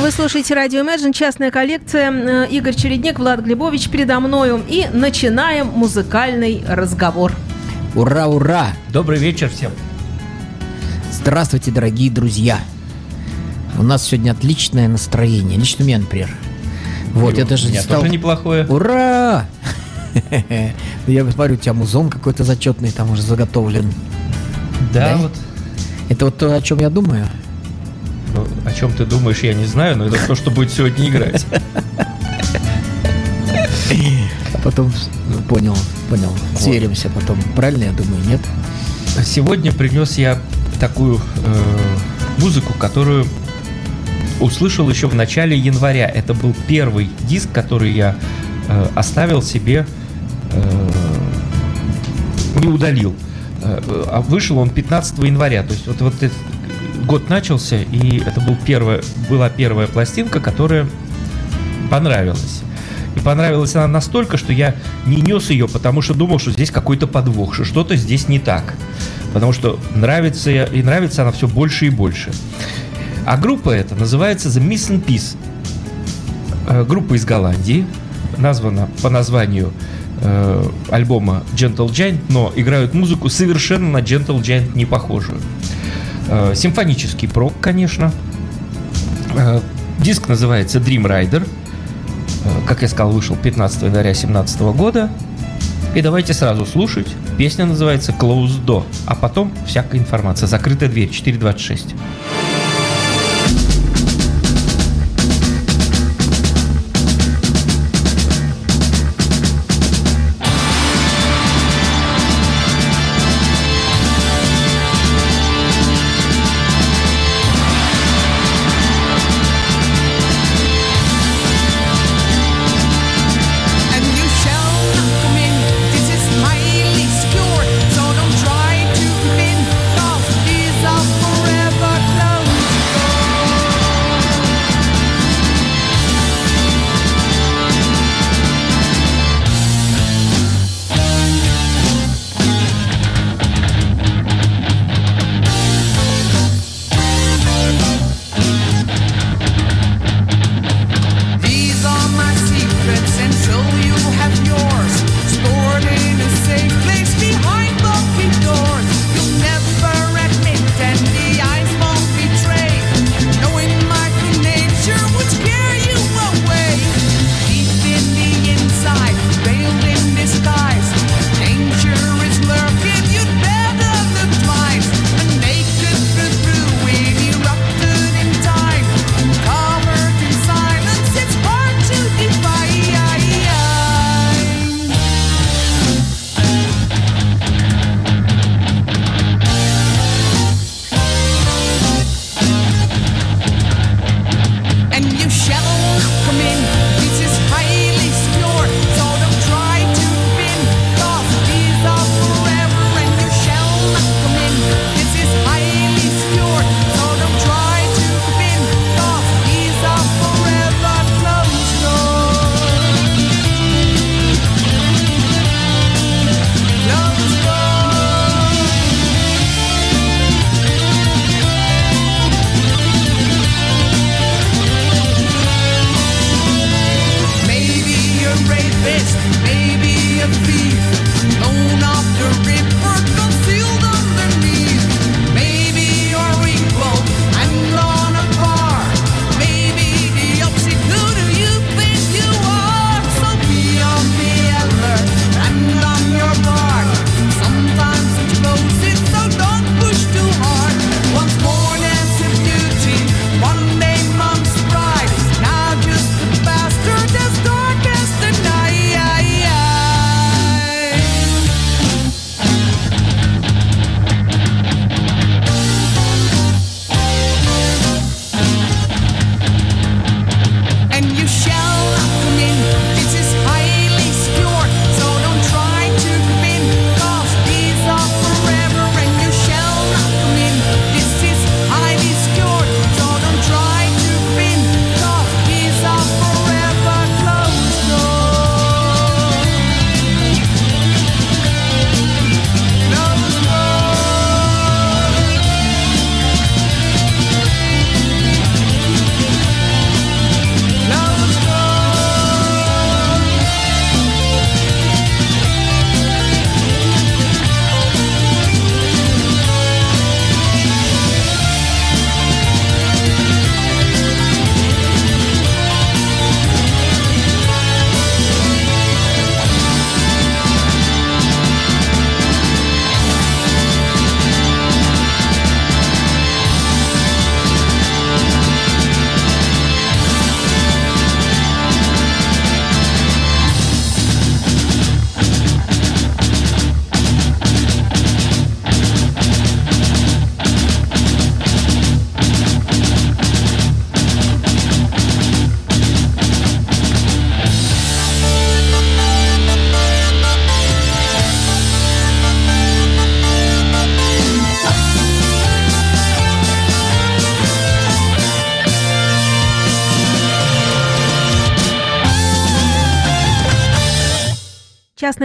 Вы слушаете радио Imagine, частная коллекция. Э, Игорь Чередник, Влад Глебович передо мною. И начинаем музыкальный разговор. Ура, ура! Добрый вечер всем. Здравствуйте, дорогие друзья. У нас сегодня отличное настроение. Лично у меня, например. Вот, И я даже меня стал... тоже неплохое. Ура! Я смотрю, у тебя музон какой-то зачетный там уже заготовлен. Да? вот. Это вот то, о чем я думаю. Ну, о чем ты думаешь, я не знаю, но это то, что будет сегодня играть. А потом ну, понял, понял. Сверимся потом. Правильно я думаю, нет? Сегодня принес я такую э, музыку, которую услышал еще в начале января. Это был первый диск, который я э, оставил себе, э, не удалил. Э, а вышел он 15 января. То есть вот, вот год начался, и это был первая, была первая пластинка, которая понравилась. И понравилась она настолько, что я не нес ее, потому что думал, что здесь какой-то подвох, что что-то здесь не так. Потому что нравится и нравится она все больше и больше. А группа эта называется The Missing Piece. Э, Группа из Голландии, названа по названию э, альбома Gentle Giant, но играют музыку совершенно на Gentle Giant не похожую. Э, Симфонический прок, конечно. Э, Диск называется Dream Rider. Э, Как я сказал, вышел 15 января 2017 года. И давайте сразу слушать. Песня называется Close Door. А потом всякая информация. Закрытая дверь 426.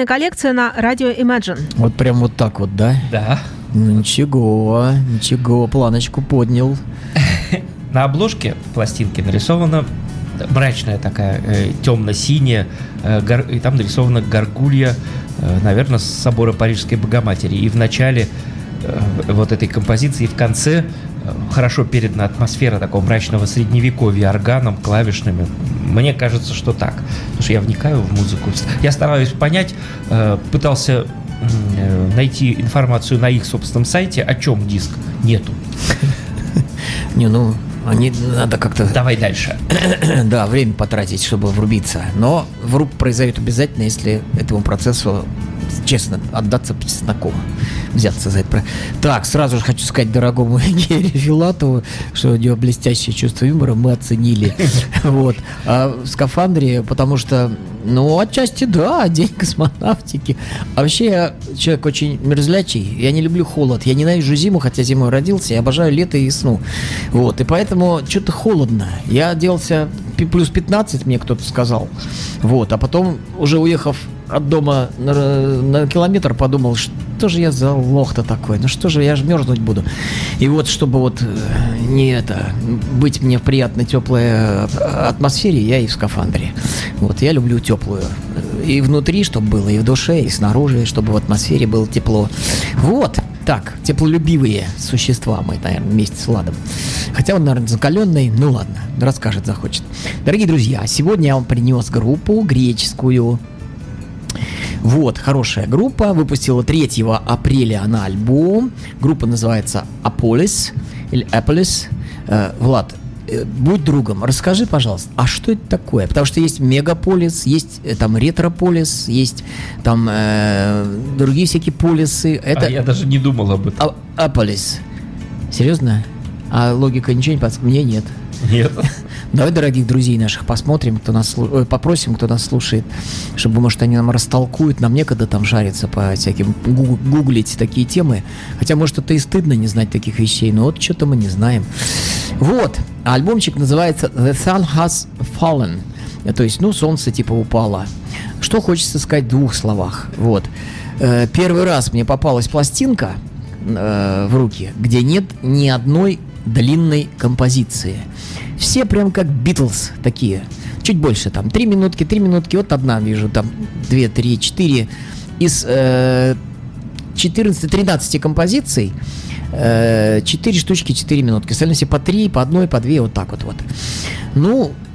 Частная коллекция на радио Imagine. Вот прям вот так вот, да? Да. Ну ничего, ничего, планочку поднял. На обложке пластинки нарисована мрачная такая э, темно-синяя, э, гор- и там нарисована горгулья, э, наверное, с собора Парижской Богоматери. И в начале вот этой композиции, и в конце э, хорошо передана атмосфера такого мрачного средневековья органом, клавишными. Мне кажется, что так. Потому что я вникаю в музыку. Я стараюсь понять, э, пытался э, найти информацию на их собственном сайте, о чем диск. Нету. Не, ну, они надо как-то, Давай дальше. да, время потратить, чтобы врубиться. Но вруб произойдет обязательно, если этому процессу честно отдаться чесноку, взяться за это. Так, сразу же хочу сказать дорогому Гере Филатову, что у него блестящее чувство юмора мы оценили. Вот. А в скафандре, потому что, ну, отчасти да, день космонавтики. А вообще я человек очень мерзлячий, я не люблю холод, я ненавижу зиму, хотя зимой родился, я обожаю лето и весну. Вот, и поэтому что-то холодно. Я оделся плюс 15, мне кто-то сказал. Вот, а потом, уже уехав от дома на, на километр, подумал, что же я за лох-то такой, ну что же, я же мерзнуть буду. И вот, чтобы вот э, не это, быть мне в приятной теплой э, атмосфере, я и в скафандре. Вот, я люблю теплую. И внутри, чтобы было, и в душе, и снаружи, чтобы в атмосфере было тепло. Вот, так, теплолюбивые существа мы, наверное, вместе с Владом. Хотя он, наверное, закаленный, ну ладно, расскажет, захочет. Дорогие друзья, сегодня я вам принес группу греческую, вот, хорошая группа. Выпустила 3 апреля она альбом. Группа называется Аполис или Аполис. Э, Влад, э, будь другом, расскажи, пожалуйста, а что это такое? Потому что есть Мегаполис, есть э, там Ретрополис, есть там э, другие всякие полисы. Это А я даже не думал об этом. А- Аполис. Серьезно? А логика ничего не подсказывает? Мне нет. Нет. Давай, дорогих друзей наших, посмотрим, кто нас попросим, кто нас слушает, чтобы, может, они нам растолкуют, нам некогда там жариться по всяким гу- гуглить такие темы. Хотя, может, это и стыдно не знать таких вещей, но вот что-то мы не знаем. Вот, альбомчик называется The Sun Has Fallen. То есть, ну, солнце типа упало. Что хочется сказать в двух словах. Вот. Э, Первый раз мне попалась пластинка э, в руки, где нет ни одной длинной композиции. Все прям как Битлз такие. Чуть больше там. Три минутки, три минутки. Вот одна вижу, там две, три, четыре. Из э, 14-13 композиций э, 4 штучки 4 минутки. Остальные все по 3, по одной, по 2, вот так вот. вот. Ну, э,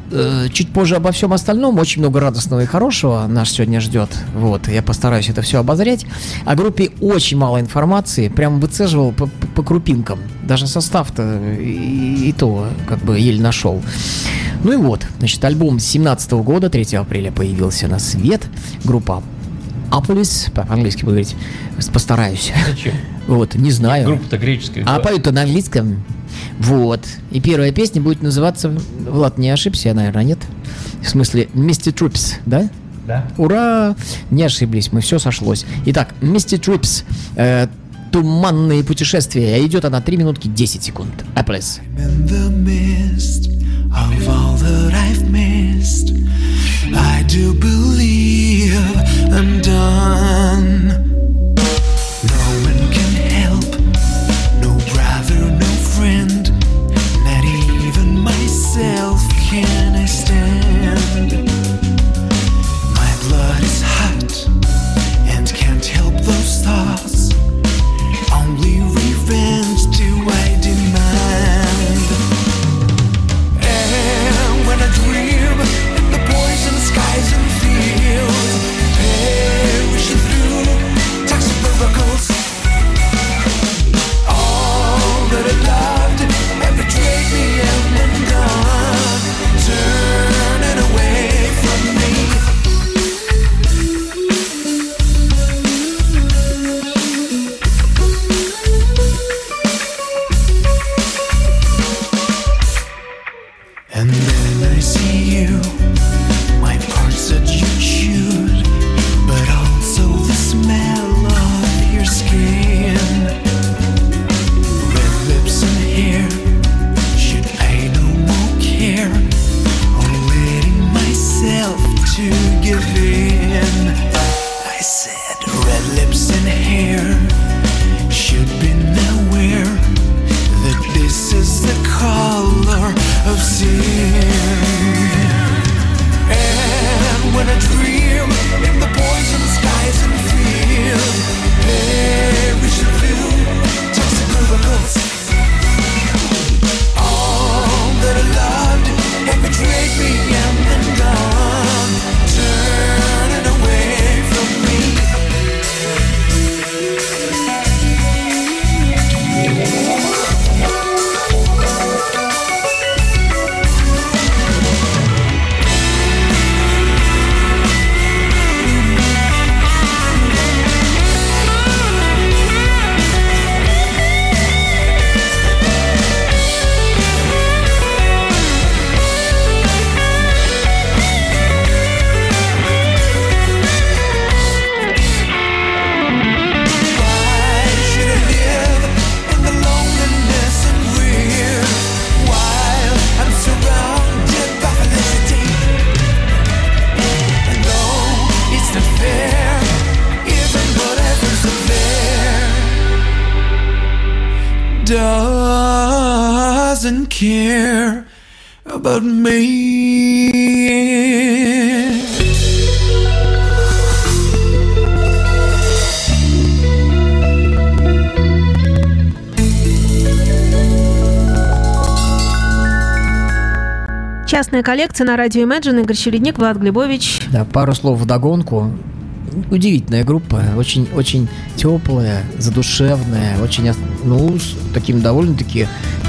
чуть позже обо всем остальном. Очень много радостного и хорошего нас сегодня ждет. Вот, я постараюсь это все обозрять. О группе очень мало информации. Прям выцеживал по, по- по крупинкам. Даже состав-то и, и то как бы еле нашел. Ну и вот, значит, альбом 17 года, 3 апреля появился на свет. Группа Аполис, по-английски буду постараюсь. Зачем? Вот, не знаю. Группа-то греческая. А да. поют-то на английском. Вот. И первая песня будет называться, Влад, не ошибся, я, наверное, нет? В смысле, Misty Trips, да? Да. Ура! Не ошиблись, мы все сошлось. Итак, Misty Trips, э, туманные путешествия. Идет она 3 минутки 10 секунд. Аплес. I do believe I'm done. To give in? I I said, red lips Частная коллекция на радио Imagine. Игорь Чередник, Влад Глебович. Да, пару слов в догонку. Удивительная группа, очень, очень теплая, задушевная, очень, ну, с такими довольно-таки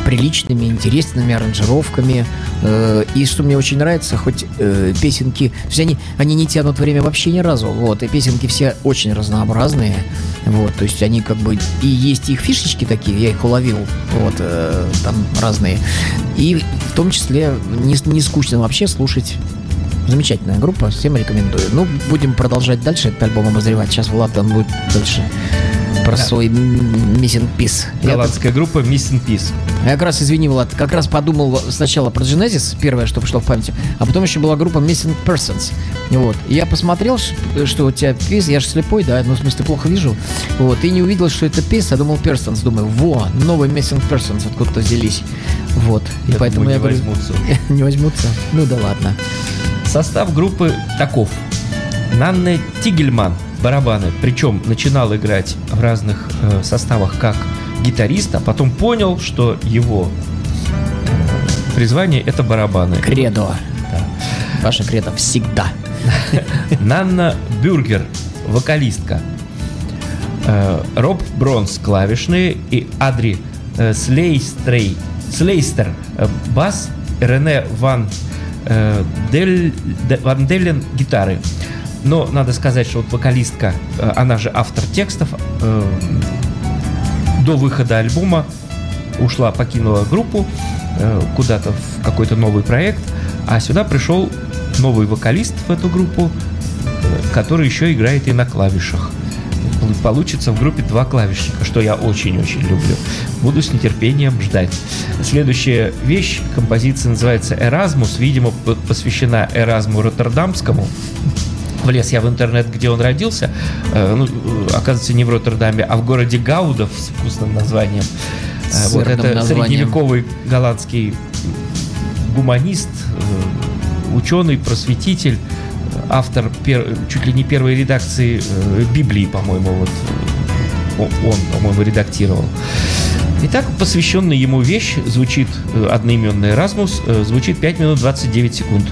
приличными, интересными аранжировками. Э, и что мне очень нравится, хоть э, песенки, то есть они, они не тянут время вообще ни разу, вот, и песенки все очень разнообразные, вот, то есть они как бы, и есть их фишечки такие, я их уловил, вот, э, там разные, и в том числе не, не скучно вообще слушать Замечательная группа, всем рекомендую. Ну, будем продолжать дальше этот альбом обозревать. Сейчас Влад там будет дальше про свой м- Missing Piece. Я, Голландская группа Missing Peace. я как раз, извини, Влад, как раз подумал сначала про Genesis, первое, что пришло в памяти, а потом еще была группа Missing Persons. Вот. И я посмотрел, что у тебя пис, я же слепой, да, ну, в смысле, плохо вижу. Вот. И не увидел, что это пис, а думал Persons. Думаю, во, новый Missing Persons откуда-то взялись. Вот. И Я поэтому думаю, я не говорю... возьмутся не возьмутся? Ну да ладно. Состав группы таков. Нанне Тигельман, барабаны. Причем начинал играть в разных э, составах как гитарист, а потом понял, что его э, призвание это барабаны. Кредо. Ваше кредо всегда. Нанна Бюргер, вокалистка. Э, Роб Бронс, клавишные. И Адри э, Слейстрей, Слейстер, бас. Рене Ван, Дель, Де- Ван Делен, гитары. Но надо сказать, что вот вокалистка, э, она же автор текстов, э, до выхода альбома ушла, покинула группу э, куда-то в какой-то новый проект, а сюда пришел новый вокалист в эту группу, который еще играет и на клавишах. Получится в группе два клавишника, что я очень-очень люблю. Буду с нетерпением ждать. Следующая вещь, композиция называется «Эразмус», видимо, посвящена Эразму Роттердамскому, Влез я в интернет, где он родился. Э, ну, э, оказывается, не в Роттердаме, а в городе Гаудов с вкусным названием. Э, С вот это названием. средневековый голландский гуманист, ученый, просветитель, автор пер- чуть ли не первой редакции Библии, по-моему, вот он, по-моему, редактировал. Итак, посвященная ему вещь звучит одноименный Эразмус, э, звучит 5 минут 29 секунд.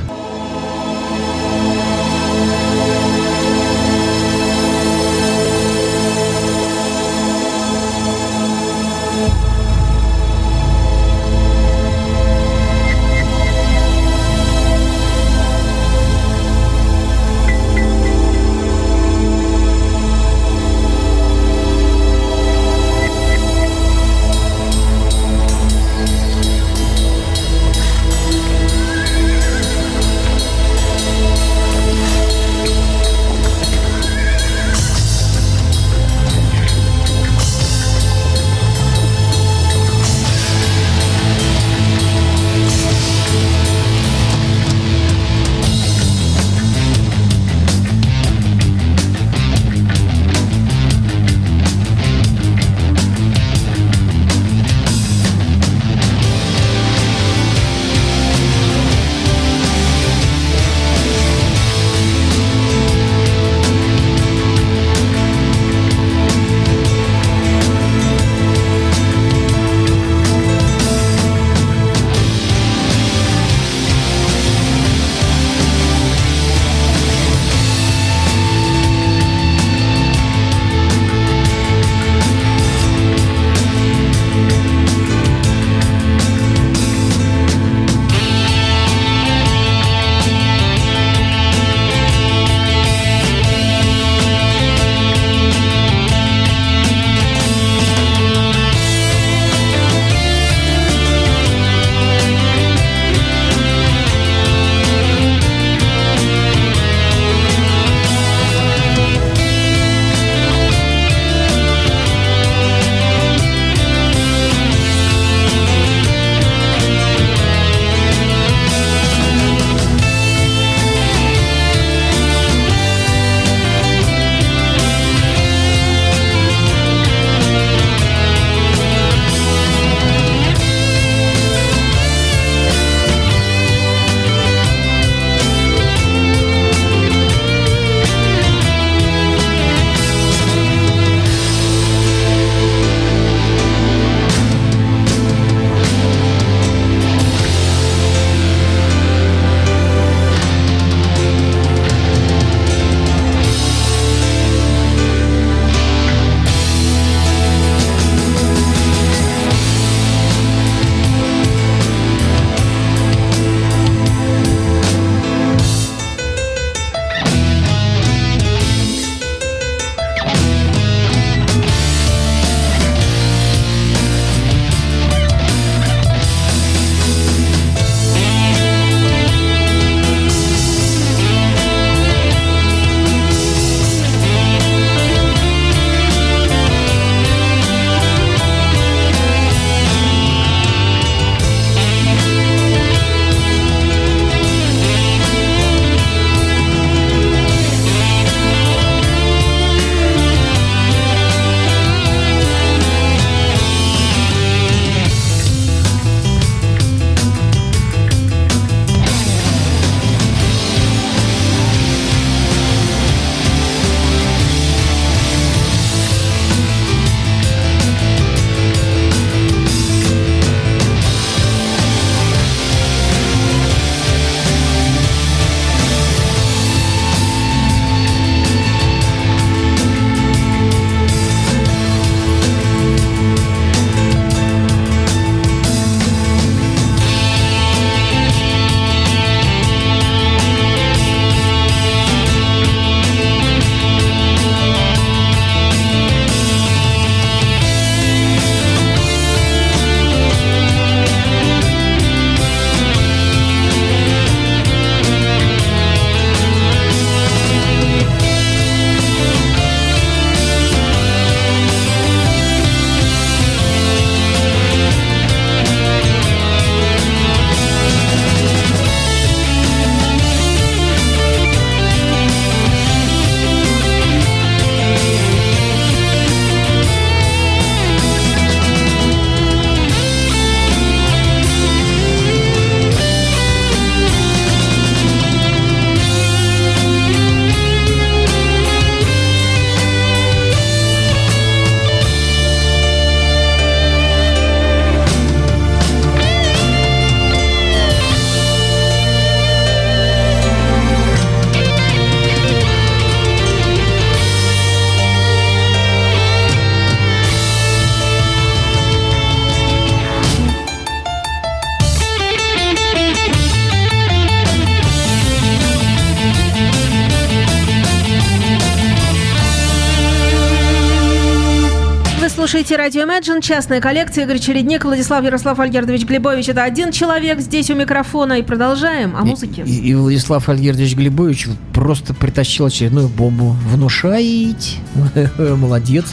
Слушаете радио Imagine, частная коллекция, Игорь Чередник, Владислав Ярослав Альгердович Глебович. Это один человек здесь у микрофона. И продолжаем о музыке. И, и Владислав Альгердович Глебович просто притащил очередную бомбу. Внушаете. Молодец.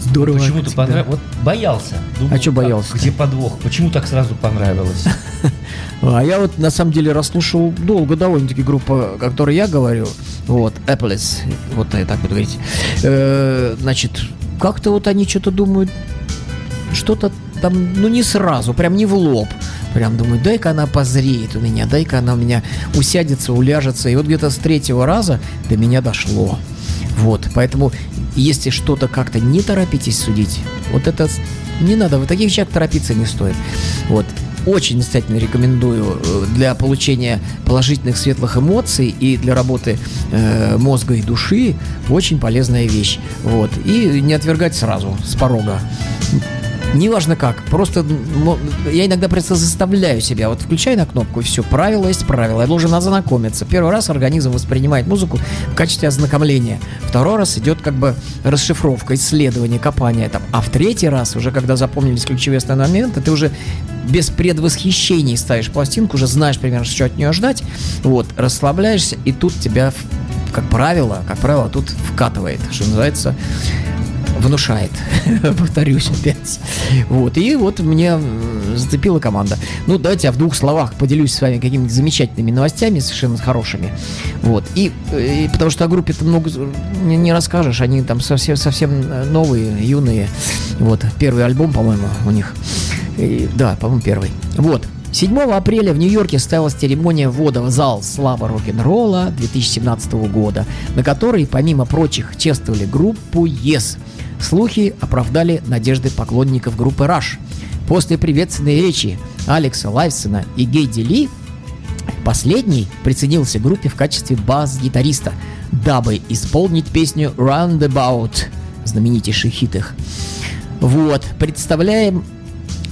Здорово. Почему-то понравилось. Вот боялся. Думал, А чё как- боялся-то? Где подвох? Почему так сразу понравилось? А я вот на самом деле расслушал долго довольно-таки группа, о которой я говорю. Вот, Apples, вот я так буду говорить. Э, значит, как-то вот они что-то думают, что-то там, ну не сразу, прям не в лоб. Прям думаю, дай-ка она позреет у меня, дай-ка она у меня усядется, уляжется. И вот где-то с третьего раза до меня дошло. Вот, поэтому если что-то как-то не торопитесь судить, вот это не надо, в таких вещах торопиться не стоит. Вот, очень настоятельно рекомендую э, для получения положительных светлых эмоций и для работы э, мозга и души очень полезная вещь. Вот, и не отвергать сразу с порога. Неважно как, просто м, я иногда просто заставляю себя, вот включай на кнопку и все, правило есть правило, я должен ознакомиться. Первый раз организм воспринимает музыку в качестве ознакомления, второй раз идет как бы расшифровка, исследование, копание там, а в третий раз, уже когда запомнились ключевые основные моменты, ты уже без предвосхищений ставишь пластинку, уже знаешь примерно, что от нее ждать, вот, расслабляешься, и тут тебя, как правило, как правило, тут вкатывает, что называется, внушает, повторюсь опять. Вот, и вот мне зацепила команда. Ну, давайте я в двух словах поделюсь с вами какими-то замечательными новостями, совершенно хорошими. Вот, и, э, и потому что о группе-то много не, не расскажешь, они там совсем, совсем э, новые, юные. Вот, первый альбом, по-моему, у них. И, да, по-моему, первый. Вот. 7 апреля в Нью-Йорке состоялась церемония ввода в зал «Слава рок-н-ролла» 2017 года, на которой, помимо прочих, чествовали группу «Yes». Слухи оправдали надежды поклонников группы «Rush». После приветственной речи Алекса Лайфсона и Гейди Ли Последний приценился группе в качестве бас-гитариста, дабы исполнить песню «Roundabout», знаменитейший хит их. Вот, представляем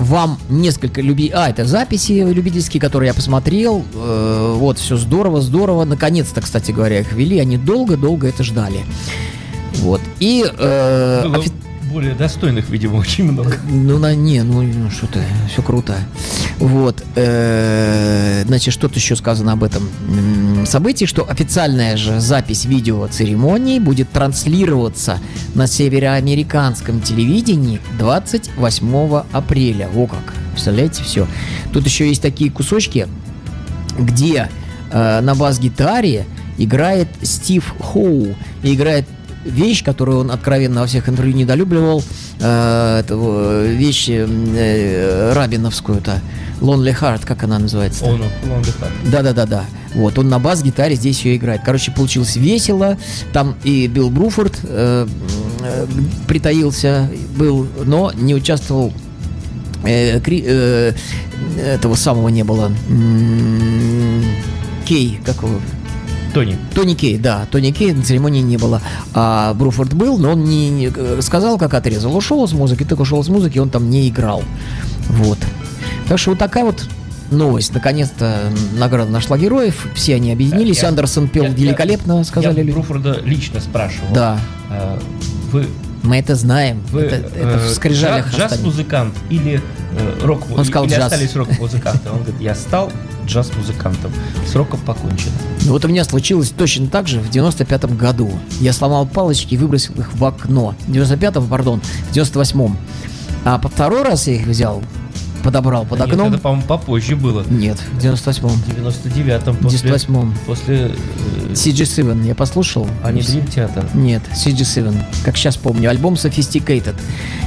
вам несколько люби... А, это записи любительские, которые я посмотрел. Э, вот, все здорово, здорово. Наконец-то, кстати говоря, их ввели. Они долго-долго это ждали. Вот. И... э, Было офи- более достойных, видимо, очень много. ну, на, не, ну, ну, что ты, все круто. Вот, э, значит, что-то еще сказано об этом событии, что официальная же запись видео церемонии будет транслироваться на североамериканском телевидении 28 апреля. Во как, представляете, все. Тут еще есть такие кусочки, где э, на бас-гитаре играет Стив Хоу. И играет вещь, которую он откровенно во всех интервью недолюбливал, э, эту, вещь э, рабиновскую-то, Lonely Heart, как она называется? Он, он отдыхает. Да-да-да-да. Вот, он на бас-гитаре здесь ее играет. Короче, получилось весело. Там и Билл Бруфорд э, э, притаился, был, но не участвовал. Э, Кри- э, этого самого не было. М, Кей, как его? Тони. Тони Кей, да, Тони Кей на церемонии не было. А Бруфорд был, но он не, не- э, сказал, как отрезал. Ушел с музыки, так ушел с музыки, он там не играл. Вот. Так что вот такая вот новость. Наконец-то награда нашла героев. Все они объединились. Я- Андерсон пел я- я- великолепно, сказали Я люди. Бруфорда лично спрашивал. Да, А, Вы, мы это знаем. вы это это э, в скрижалях джаз- джаз-музыкант или э, рок Он сказал или джаз. остались рок-музыканты? Он говорит, я стал джаз-музыкантом. С роком покончено. Ну вот у меня случилось точно так же в 95-м году. Я сломал палочки и выбросил их в окно. В 95-м, пардон, в 98-м. А по второй раз я их взял, подобрал под Нет, окном. это, по-моему, попозже было. Нет, в 98-м. В 99-м. В После, 98-м. после э, CG7 я послушал. а не Dream Theater. Нет, CG7, как сейчас помню, альбом Sophisticated.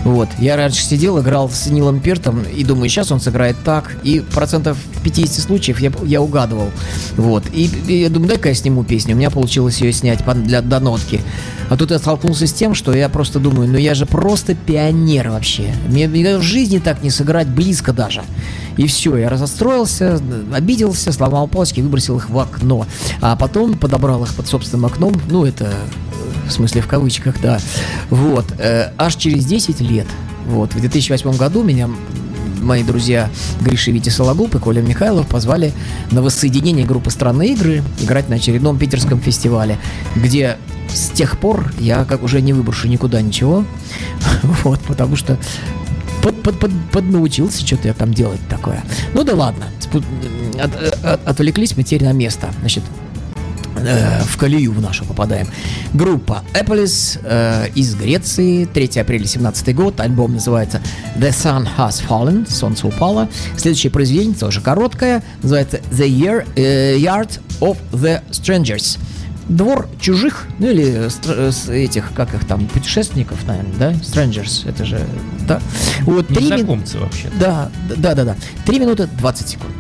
Вот, я раньше сидел, играл с Нилом Пертом, и думаю, сейчас он сыграет так, и процентов 50 случаев я, я угадывал. Вот, и, и я думаю, дай-ка я сниму песню, у меня получилось ее снять по- для, до нотки. А тут я столкнулся с тем, что я просто думаю, ну я же просто пионер вообще. Мне, мне в жизни так не сыграть близко даже. И все, я разостроился, обиделся, сломал палочки, выбросил их в окно. А потом подобрал их под собственным окном. Ну, это в смысле в кавычках, да. Вот. э, аж через 10 лет. Вот. В 2008 году меня мои друзья Гриша и Витя Сологуб и Коля Михайлов позвали на воссоединение группы «Странные игры» играть на очередном питерском фестивале, где с тех пор я как уже не выброшу никуда ничего, вот, потому что под, под, под, поднаучился что-то я там делать такое. Ну да ладно, спу- от- от- отвлеклись мы теперь на место. Значит, э, в колею в нашу попадаем. Группа Apple's э, из Греции, 3 апреля 17 год, альбом называется The Sun Has Fallen, Солнце упало. Следующее произведение тоже короткое, называется The Year, э, Yard of the Strangers. Двор чужих, ну или этих, как их там, путешественников, наверное, да? Strangers, это же, да. Вот, три мин- вообще. да, да, да, да. 3 минуты 20 секунд.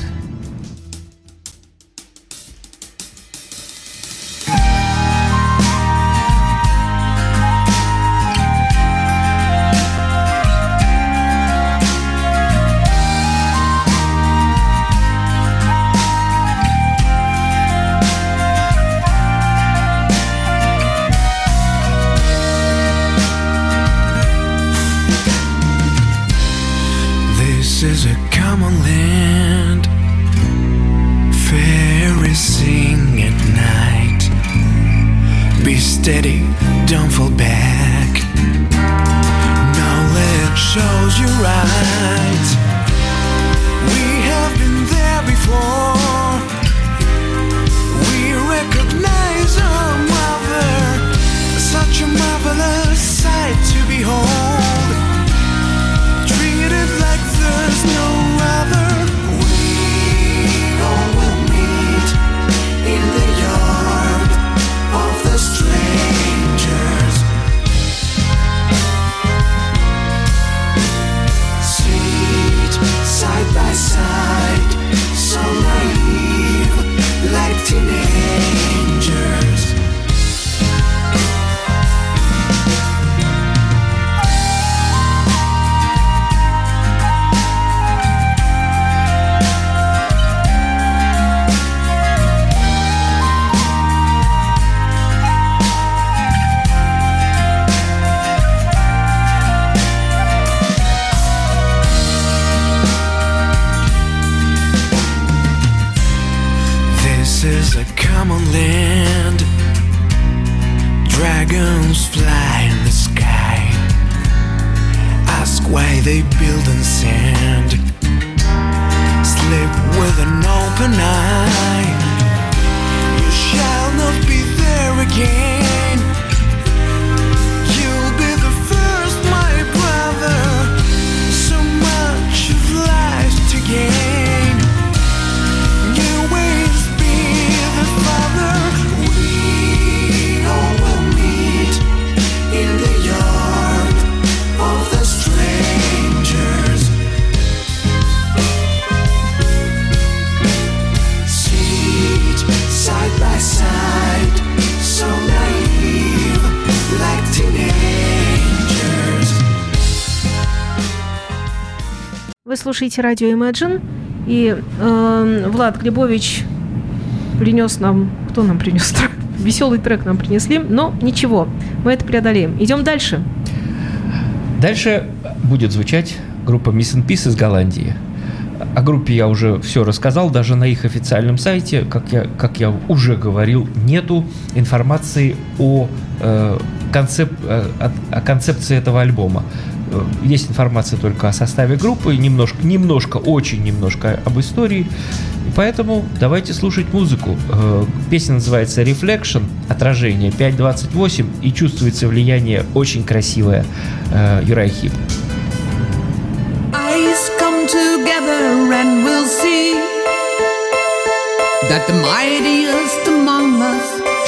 Слушаете радио Imagine, и э, Влад Глебович принес нам... Кто нам принес трек? Веселый трек нам принесли, но ничего, мы это преодолеем. Идем дальше. Дальше будет звучать группа Miss and Peace из Голландии. О группе я уже все рассказал, даже на их официальном сайте, как я, как я уже говорил, нету информации о, э, концеп- э, о- о концепции этого альбома. Э, Есть информация только о составе группы, немножко, немножко, очень немножко об истории. Поэтому давайте слушать музыку. Э, Песня называется Reflection, отражение 5.28, и чувствуется влияние очень красивое э, Юрай Хип.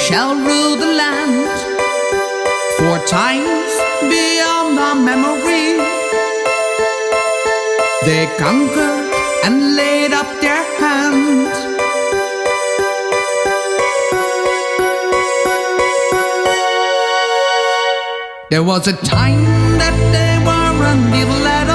shall rule the land for times beyond our memory. They conquered and laid up their hand. There was a time that they weren't evil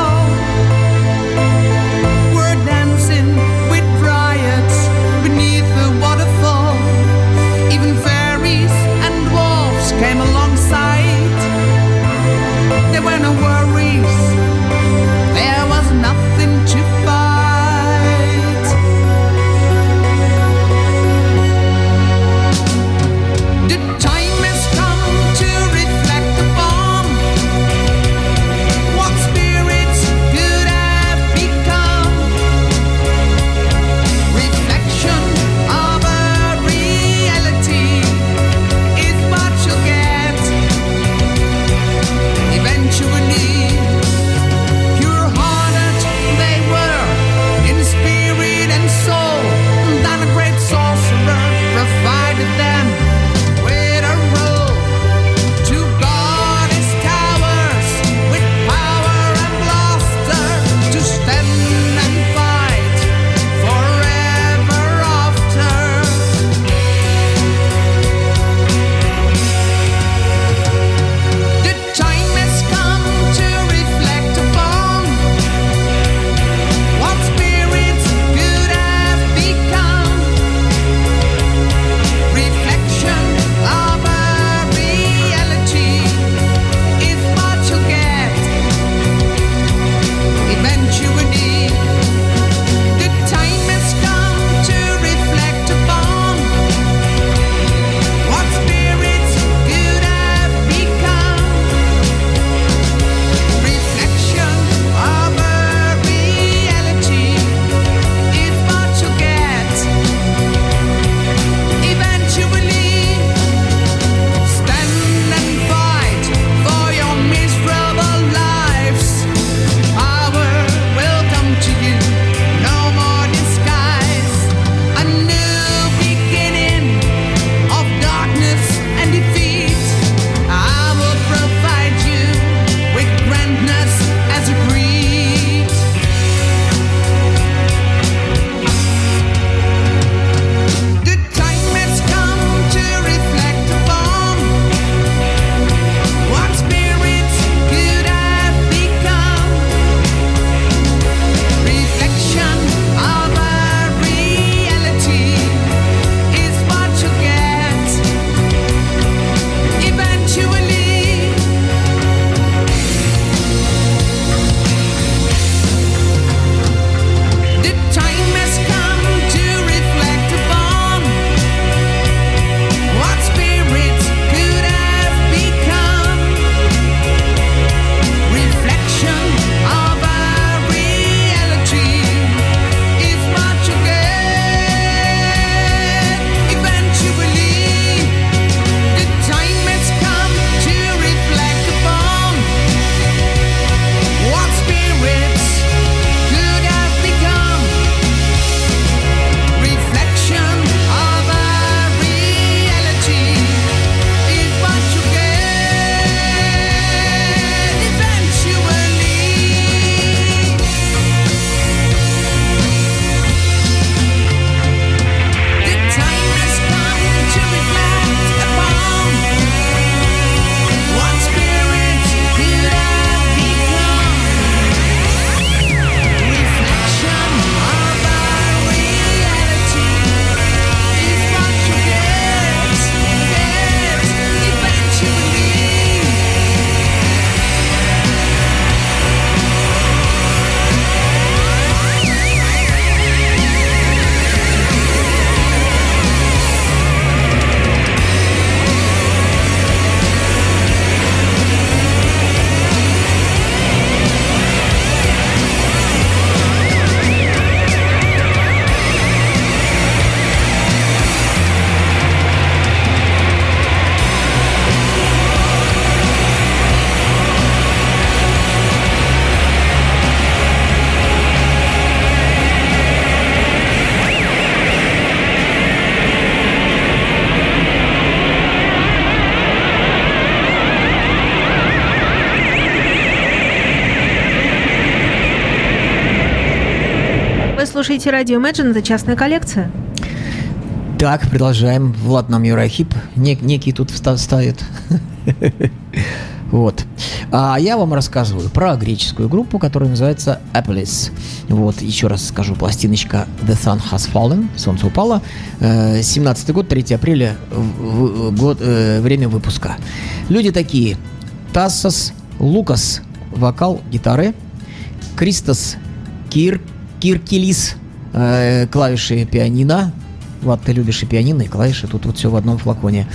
радио Imagine, это частная коллекция. Так, продолжаем. Влад нам Юрахип нек- некий тут вста- ставит. Вот. А я вам рассказываю про греческую группу, которая называется Apples. Вот, еще раз скажу, пластиночка The Sun Has Fallen, Солнце упало. Э, 17 год, 3 апреля, год, э, время выпуска. Люди такие. Тассос Лукас, вокал, гитары. Кристос Кир, Киркилис, э, клавиши пианино. Влад, ты любишь и пианино, и клавиши. Тут вот все в одном флаконе.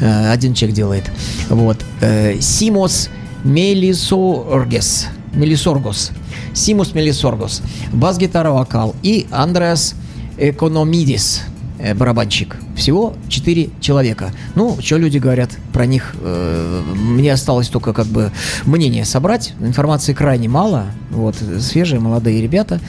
Э, один человек делает. Вот. Э, Симос Мелисоргес. Мелисоргос. Симус Мелисоргос. Бас-гитара, вокал. И Андреас Экономидис э, барабанщик. Всего 4 человека. Ну, что люди говорят про них? э, Мне осталось только как бы мнение собрать. Информации крайне мало. Вот, свежие, молодые ребята.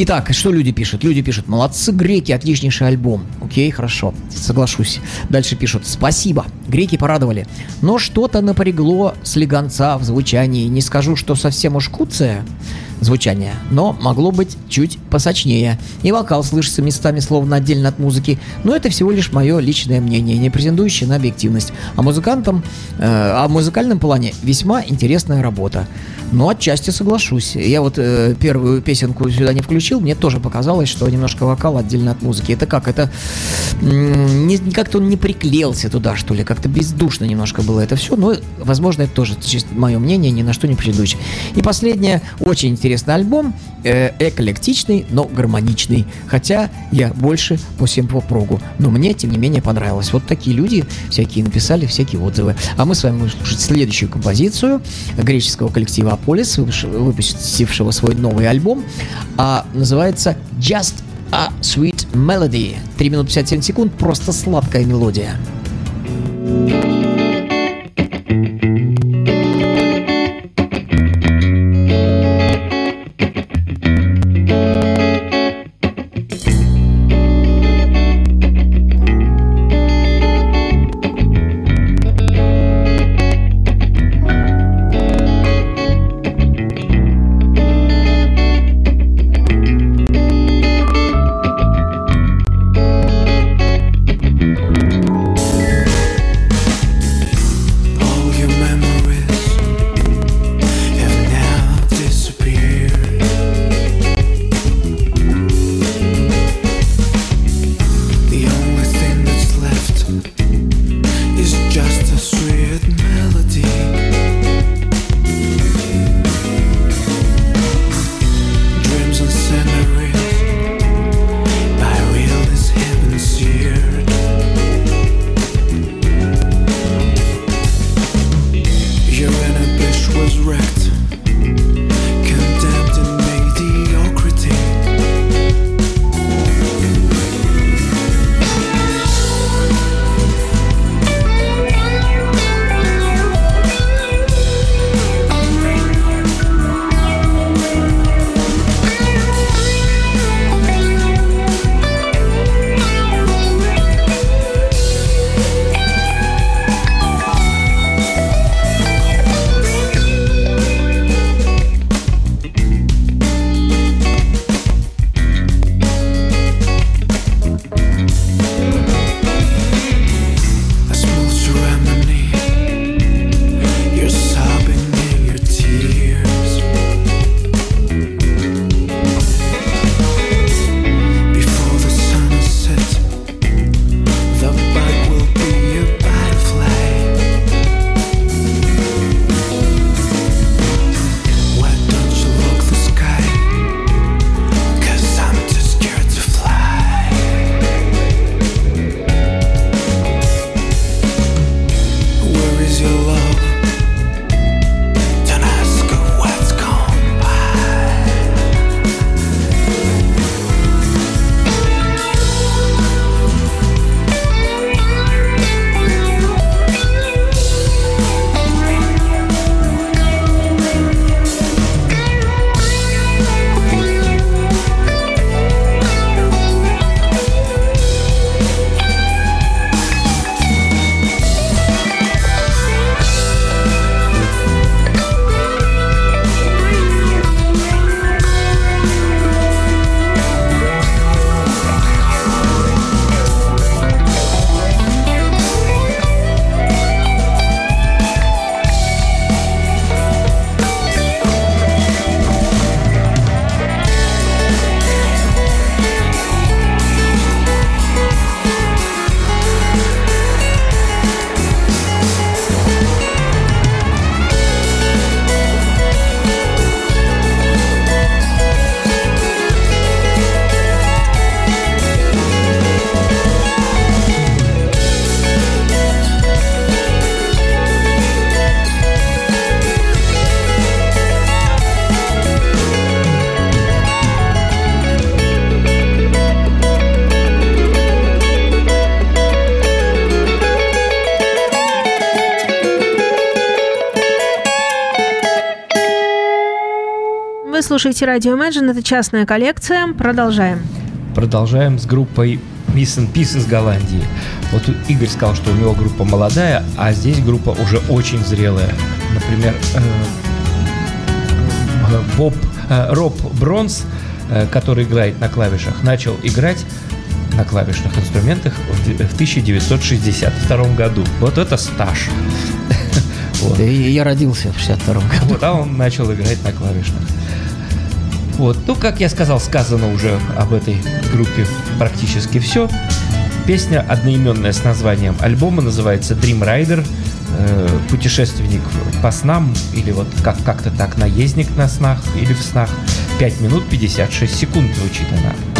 Итак, что люди пишут? Люди пишут, молодцы греки, отличнейший альбом. Окей, хорошо, соглашусь. Дальше пишут, спасибо, греки порадовали. Но что-то напрягло слегонца в звучании. Не скажу, что совсем уж куцее звучание, но могло быть чуть посочнее. И вокал слышится местами словно отдельно от музыки, но это всего лишь мое личное мнение, не претендующее на объективность. А музыкантам, э, а в музыкальном плане весьма интересная работа. Но отчасти соглашусь. Я вот э, первую песенку сюда не включил, мне тоже показалось, что немножко вокал отдельно от музыки. Это как? Это не, как-то он не приклеился туда, что ли, как-то бездушно немножко было это все. Но, возможно, это тоже чисто мое мнение, ни на что не претендующее. И последнее, очень интересный альбом, э, эклектичный, но гармоничный. Хотя я больше по симпо-прогу. Но мне, тем не менее, понравилось. Вот такие люди всякие написали всякие отзывы. А мы с вами будем слушать следующую композицию греческого коллектива Выпуш- выпустившего свой новый альбом. А называется Just a Sweet Melody. 3 минуты 57 секунд, просто сладкая мелодия. Just слушаете радио Imagine, это частная коллекция. Продолжаем. Продолжаем с группой Miss and Peace из Голландии. Вот Игорь сказал, что у него группа молодая, а здесь группа уже очень зрелая. Например, э, э, Боб, э, Роб Бронс, который играет на клавишах, начал играть на клавишных инструментах в д- в 1962 году. Вот это стаж. Вот. И я родился в 62 году. Вот, а он начал играть на клавишных. Вот, ну, как я сказал, сказано уже об этой группе практически все. Песня одноименная с названием альбома называется Dream Rider. э, путешественник по снам, или вот как- как-то так, наездник на снах или в снах. 5 минут 56 секунд звучит она.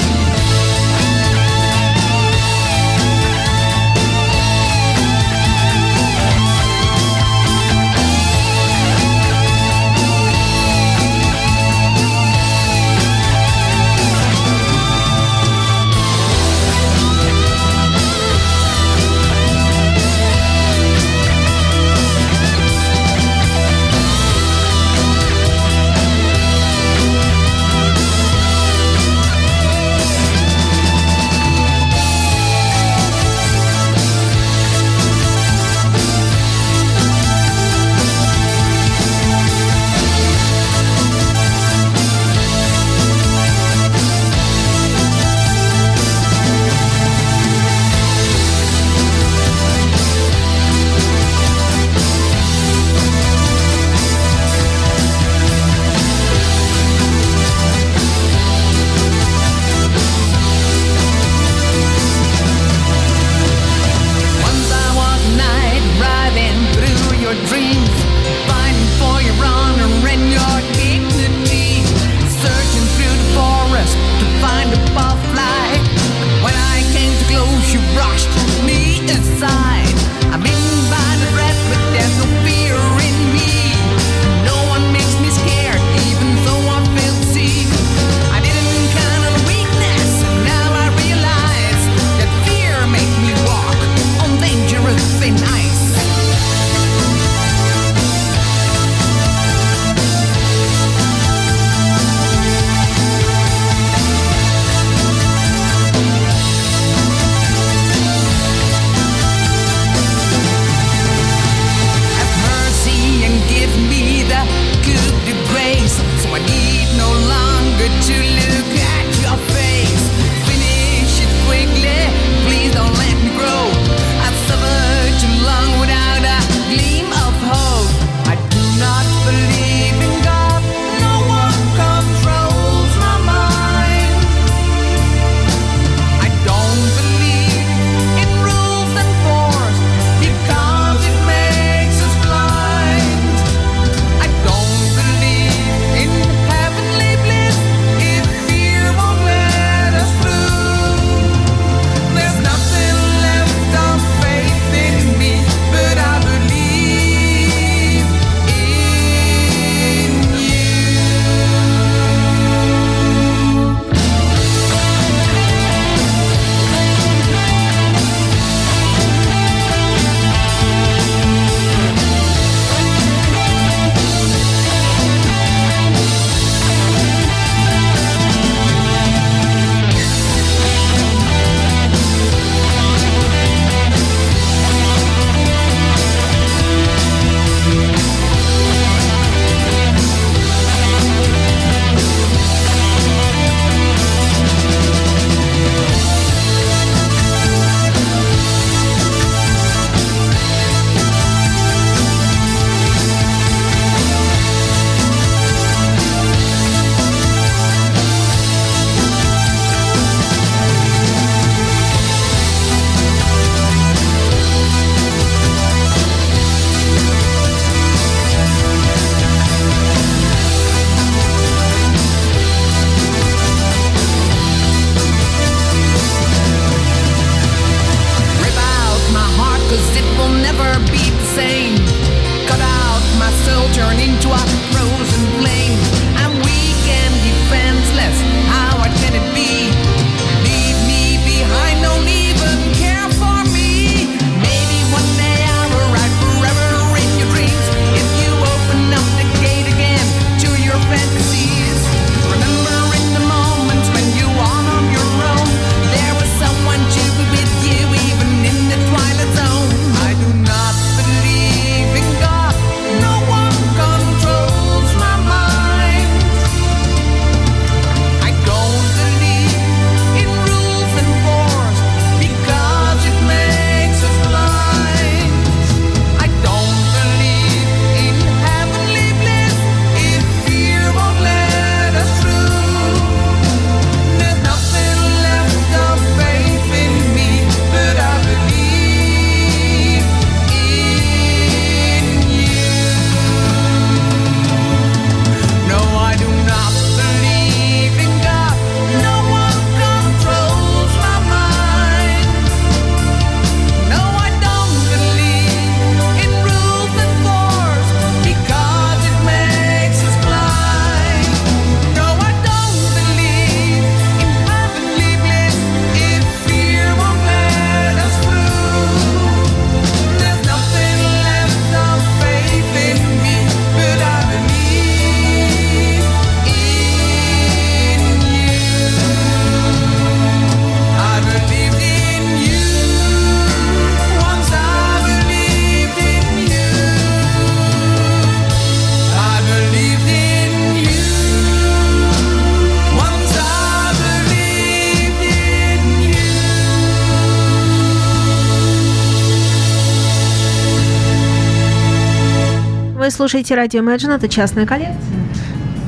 Слушаете радио Imagine, это частная коллекция.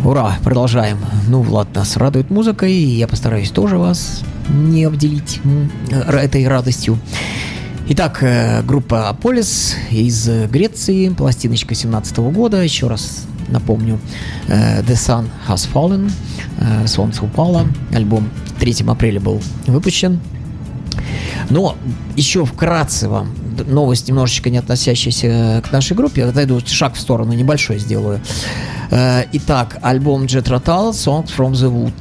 Ура, продолжаем. Ну, Влад нас радует музыкой, и я постараюсь тоже вас не обделить р- этой радостью. Итак, э, группа Аполис из э, Греции, пластиночка 17 года, еще раз напомню, э, The Sun Has Fallen, э, Солнце упало, альбом 3 апреля был выпущен. Но еще вкратце вам новость, немножечко не относящаяся к нашей группе. Отойду шаг в сторону, небольшой сделаю. Э, Итак, альбом Jet Rotal Songs from the Wood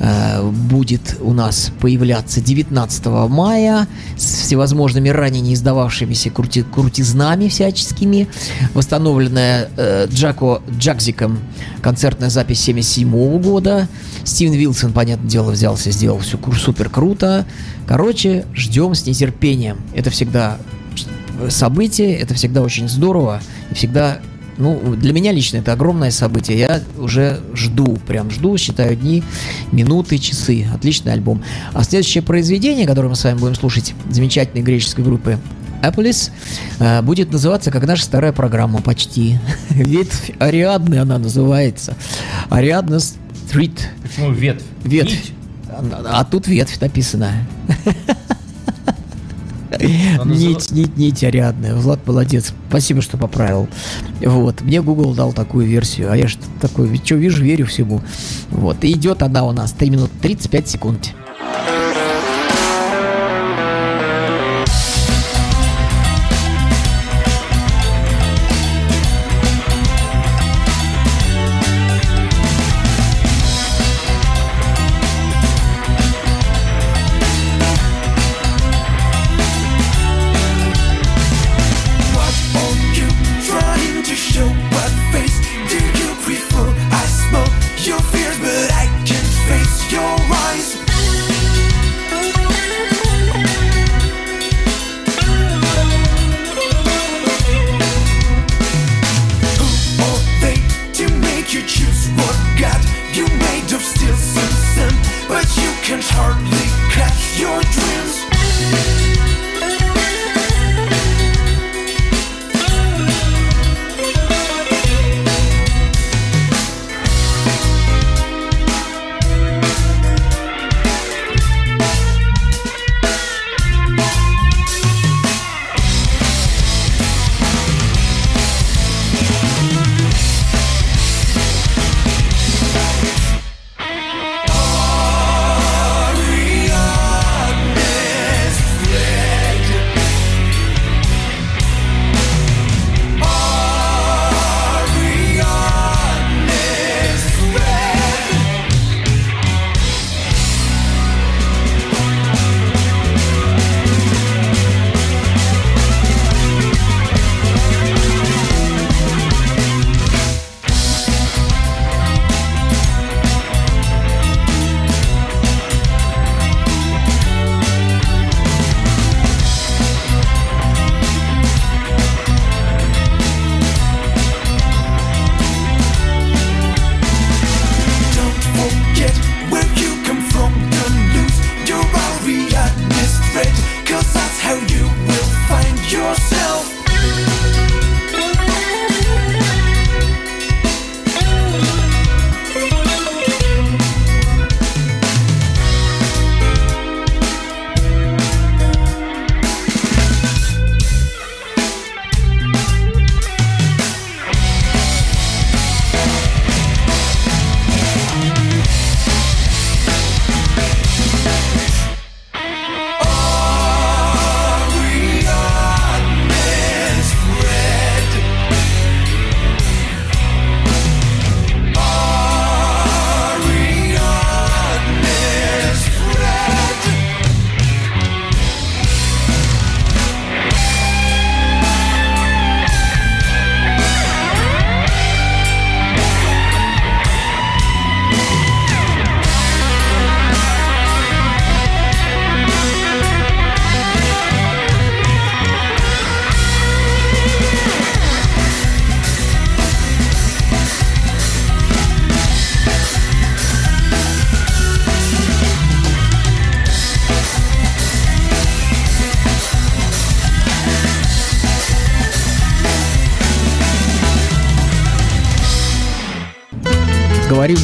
э, будет у нас появляться 19 мая с всевозможными ранее не издававшимися крути- крутизнами всяческими. Восстановленная э, Джако Джакзиком концертная запись 77 года. Стивен Вилсон, понятное дело, взялся, сделал все супер круто. Короче, ждем с нетерпением. Это всегда событие, это всегда очень здорово и всегда ну, для меня лично это огромное событие. Я уже жду, прям жду, считаю дни, минуты, часы. Отличный альбом. А следующее произведение, которое мы с вами будем слушать, замечательной греческой группы Apolis, э, будет называться как наша старая программа почти. Ветвь Ариадны она называется. Ариадна Стрит. Почему ветвь? Ветвь. А, а тут ветвь написана. Нить, нить, нить Ариадная. Влад молодец. Спасибо, что поправил. Вот. Мне Google дал такую версию. А я что такой, что вижу, верю всему. Вот. И идет она у нас 3 минуты 35 секунд.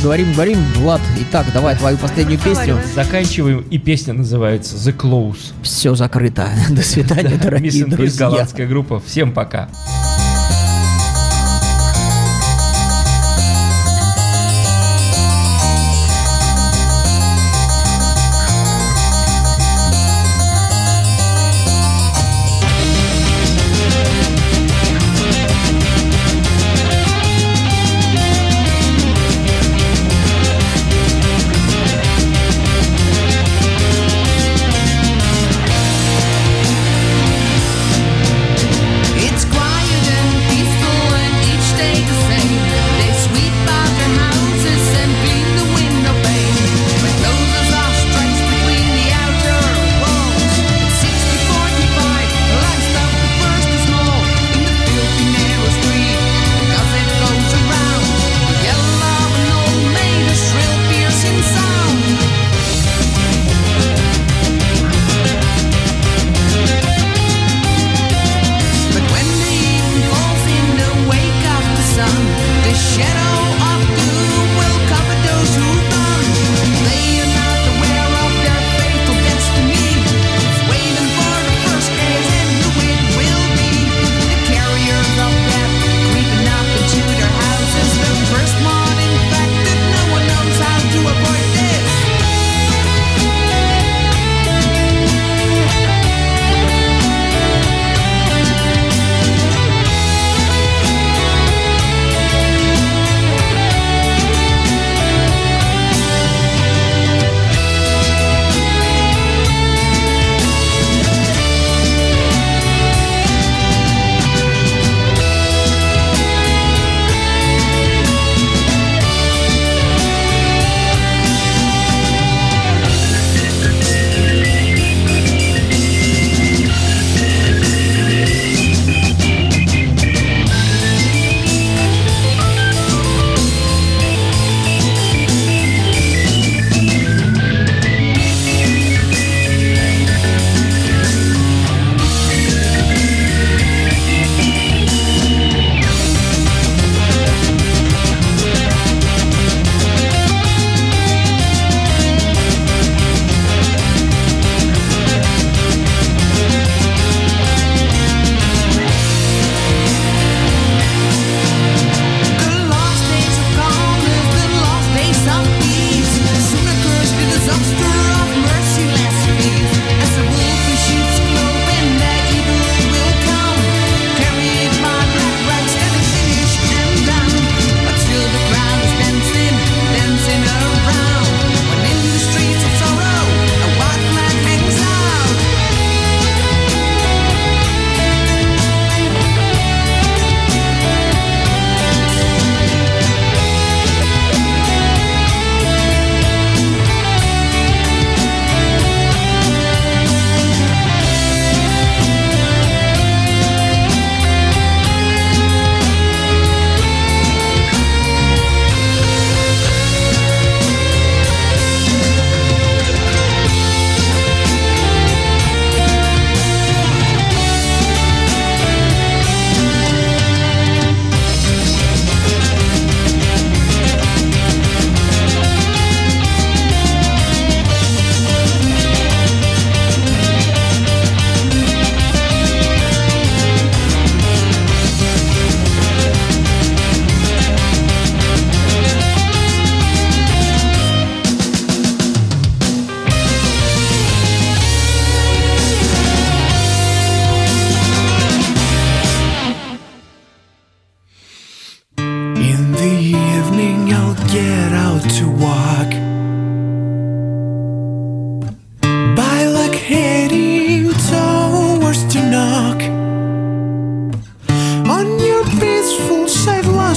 Говорим, говорим. Влад, итак, давай твою последнюю песню. Заканчиваем, и песня называется The Close. Все закрыто. До свидания, дорогие друзья. голландская группа. Всем пока. It's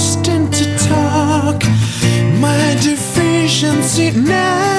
lost into talk. My deficiency now.